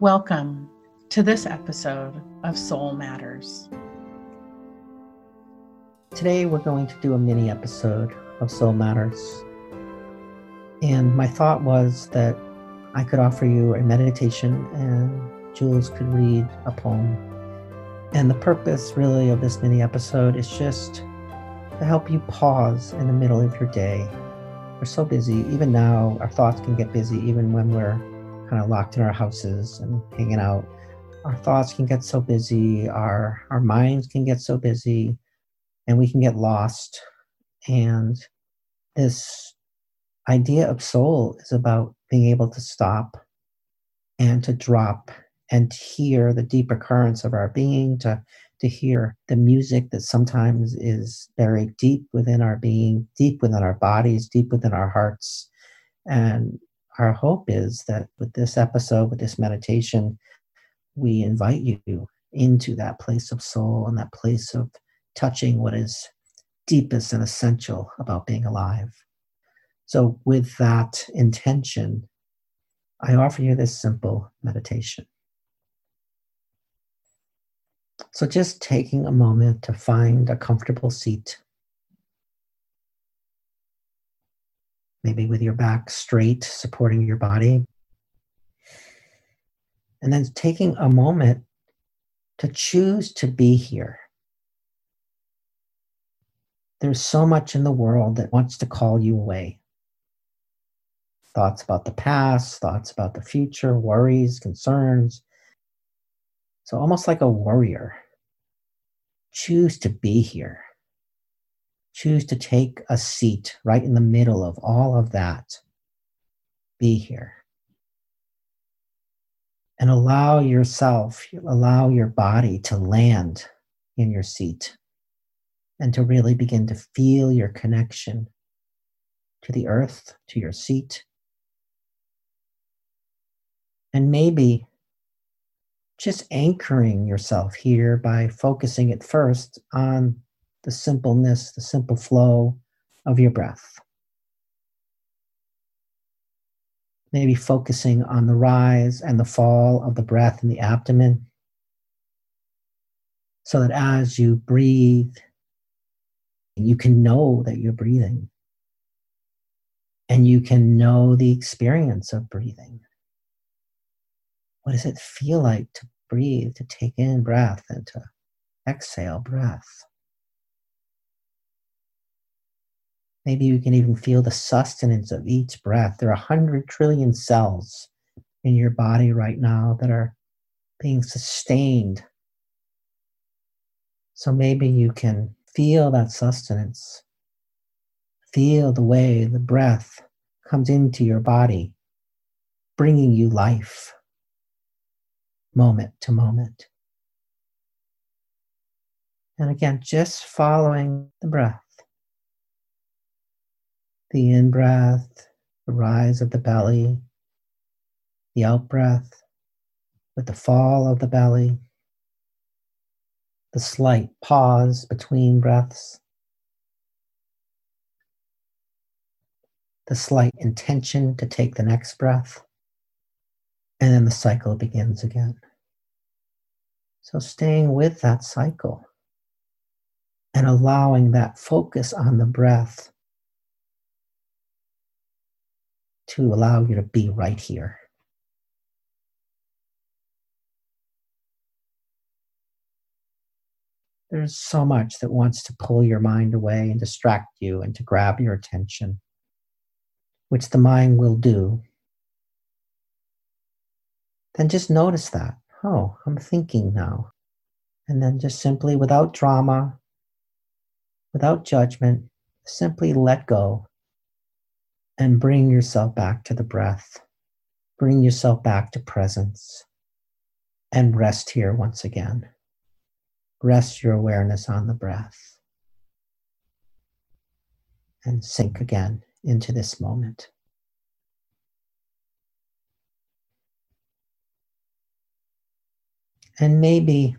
Welcome to this episode of Soul Matters. Today, we're going to do a mini episode of Soul Matters. And my thought was that I could offer you a meditation and Jules could read a poem. And the purpose, really, of this mini episode is just to help you pause in the middle of your day. We're so busy. Even now, our thoughts can get busy, even when we're kind of locked in our houses and hanging out. Our thoughts can get so busy, our, our minds can get so busy, and we can get lost. And this idea of soul is about being able to stop and to drop and hear the deeper currents of our being, to, to hear the music that sometimes is buried deep within our being, deep within our bodies, deep within our hearts. And our hope is that with this episode, with this meditation, we invite you into that place of soul and that place of touching what is deepest and essential about being alive. So, with that intention, I offer you this simple meditation. So, just taking a moment to find a comfortable seat maybe with your back straight, supporting your body. And then taking a moment to choose to be here. There's so much in the world that wants to call you away. Thoughts about the past, thoughts about the future, worries, concerns. So, almost like a warrior, choose to be here choose to take a seat right in the middle of all of that, be here. And allow yourself, allow your body to land in your seat and to really begin to feel your connection to the earth, to your seat. And maybe just anchoring yourself here by focusing at first on the simpleness, the simple flow of your breath. Maybe focusing on the rise and the fall of the breath in the abdomen. So that as you breathe, you can know that you're breathing. And you can know the experience of breathing. What does it feel like to breathe, to take in breath and to exhale breath? Maybe you can even feel the sustenance of each breath. There are 100 trillion cells in your body right now that are being sustained. So maybe you can feel that sustenance. Feel the way the breath comes into your body, bringing you life moment to moment. And again, just following the breath the in breath, the rise of the belly, the out breath with the fall of the belly, the slight pause between breaths, the slight intention to take the next breath, and then the cycle begins again. So, staying with that cycle and allowing that focus on the breath to allow you to be right here. There's so much that wants to pull your mind away and distract you and to grab your attention, which the mind will do. Then just notice that. Oh, I'm thinking now. And then just simply, without drama, without judgment, simply let go and bring yourself back to the breath. Bring yourself back to presence and rest here once again. Rest your awareness on the breath and sink again into this moment. And maybe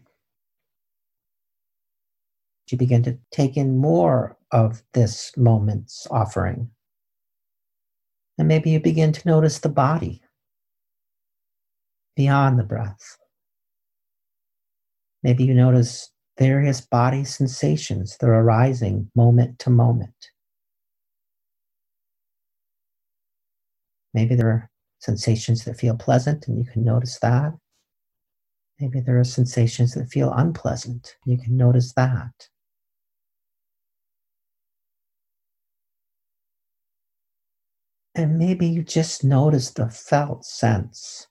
you begin to take in more of this moment's offering and maybe you begin to notice the body. beyond the breath. Maybe you notice various body sensations that are arising moment to moment. Maybe there are sensations that feel pleasant and you can notice that. Maybe there are sensations that feel unpleasant. You can notice that. And maybe you just notice the felt sense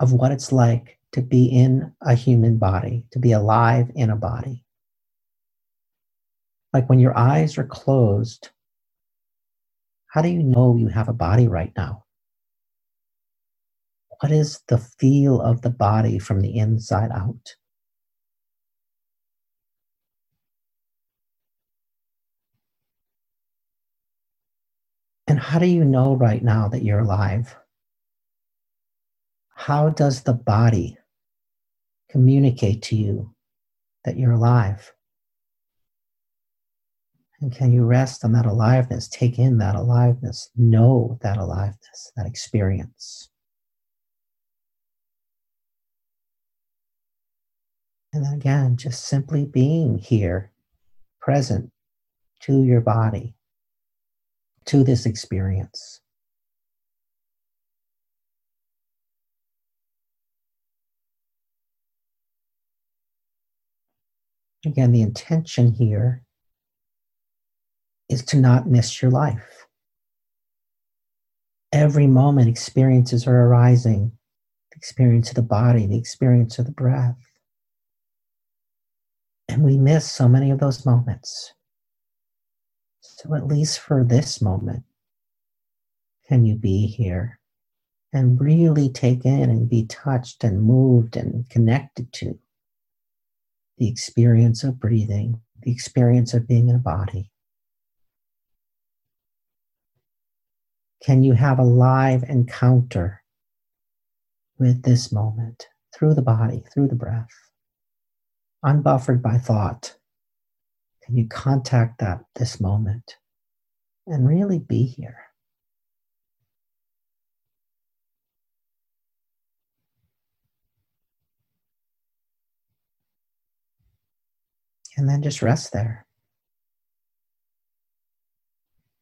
of what it's like to be in a human body, to be alive in a body. Like when your eyes are closed, how do you know you have a body right now? What is the feel of the body from the inside out? And how do you know right now that you're alive? How does the body communicate to you that you're alive? And can you rest on that aliveness, take in that aliveness, know that aliveness, that experience? And then again, just simply being here, present to your body, to this experience. Again, the intention here is to not miss your life. Every moment, experiences are arising the experience of the body, the experience of the breath. And we miss so many of those moments. So, at least for this moment, can you be here and really take in and be touched and moved and connected to the experience of breathing, the experience of being in a body? Can you have a live encounter with this moment through the body, through the breath, unbuffered by thought? Can you contact that this moment and really be here? And then just rest there.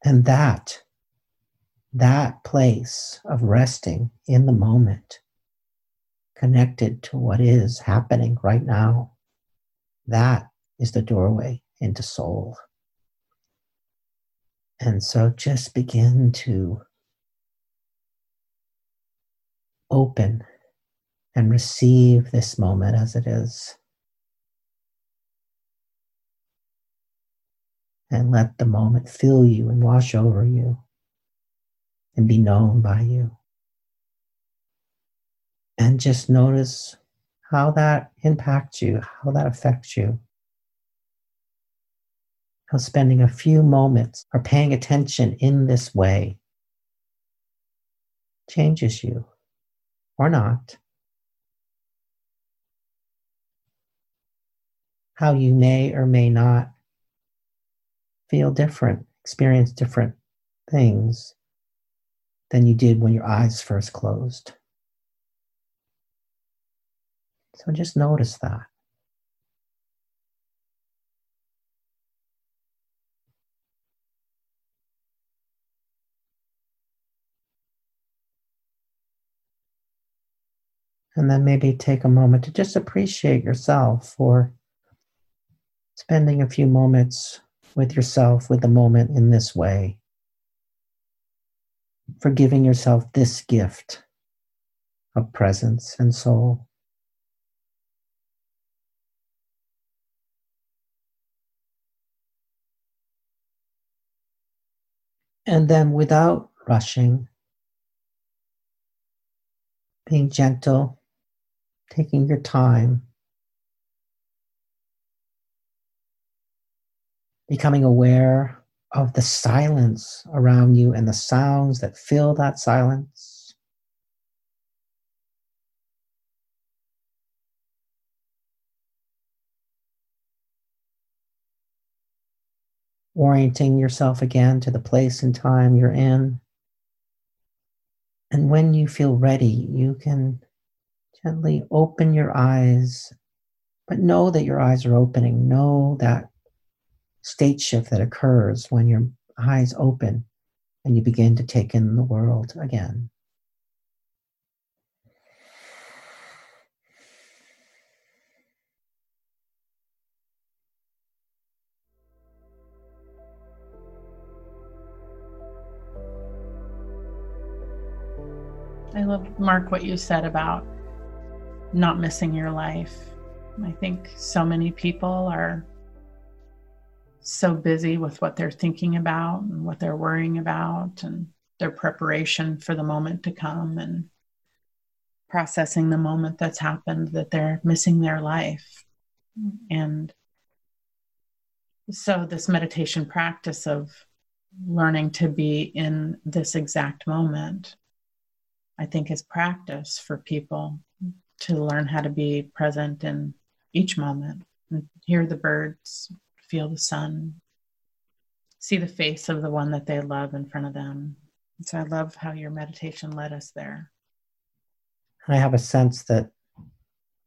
And that that place of resting in the moment, connected to what is happening right now, that is the doorway into soul. And so just begin to open and receive this moment as it is. And let the moment fill you and wash over you and be known by you. And just notice how that impacts you, how that affects you. Spending a few moments or paying attention in this way changes you or not. How you may or may not feel different, experience different things than you did when your eyes first closed. So just notice that. And then maybe take a moment to just appreciate yourself for spending a few moments with yourself, with the moment in this way for giving yourself this gift of presence and soul. And then without rushing, being gentle, taking your time, becoming aware of the silence around you and the sounds that fill that silence. Orienting yourself again to the place and time you're in. And when you feel ready, you can gently open your eyes, but know that your eyes are opening. Know that state shift that occurs when your eyes open and you begin to take in the world again. I love, Mark, what you said about not missing your life. I think so many people are so busy with what they're thinking about and what they're worrying about and their preparation for the moment to come and processing the moment that's happened that they're missing their life. And so, this meditation practice of learning to be in this exact moment I think is practice for people to learn how to be present in each moment and hear the birds, feel the sun, see the face of the one that they love in front of them. And so I love how your meditation led us there. I have a sense that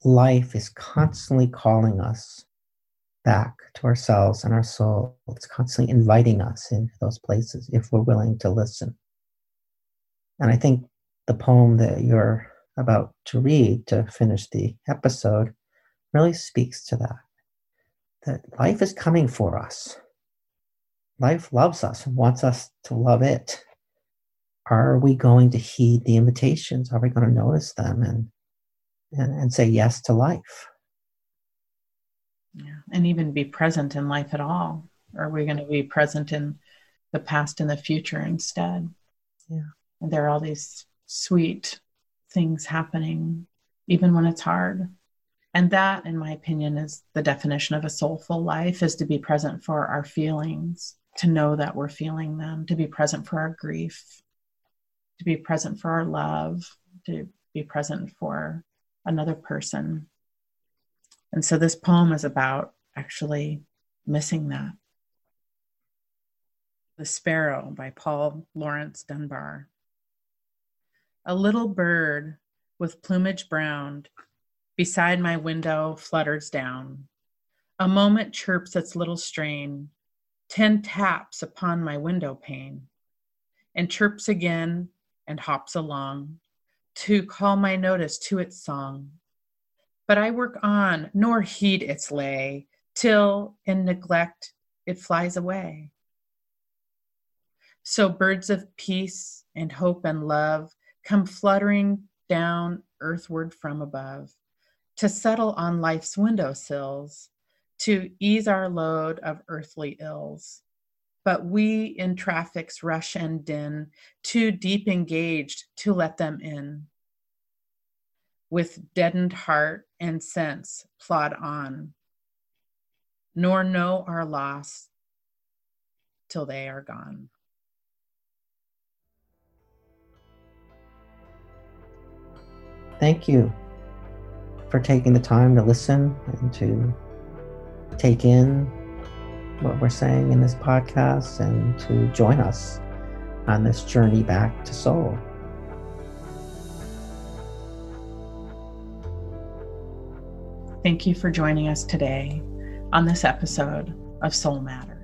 life is constantly calling us back to ourselves and our soul. It's constantly inviting us into those places if we're willing to listen. And I think the poem that you're about to read to finish the episode really speaks to that. That life is coming for us. Life loves us and wants us to love it. Are we going to heed the invitations? Are we going to notice them and and, and say yes to life? Yeah. And even be present in life at all. Are we going to be present in the past and the future instead? Yeah. And there are all these sweet things happening, even when it's hard. And that, in my opinion, is the definition of a soulful life is to be present for our feelings, to know that we're feeling them, to be present for our grief, to be present for our love, to be present for another person. And so this poem is about actually missing that. The Sparrow by Paul Laurence Dunbar. A little bird with plumage browned beside my window flutters down. A moment chirps its little strain, ten taps upon my window pane, and chirps again and hops along to call my notice to its song. But I work on, nor heed its lay, till in neglect it flies away. So birds of peace and hope and love come fluttering down earthward from above to settle on life's window sills to ease our load of earthly ills. But we in traffic's rush and din, too deep engaged to let them in. With deadened heart and sense, plod on, nor know our loss till they are gone. Thank you for taking the time to listen and to take in what we're saying in this podcast and to join us on this journey back to soul. Thank you for joining us today on this episode of Soul Matters.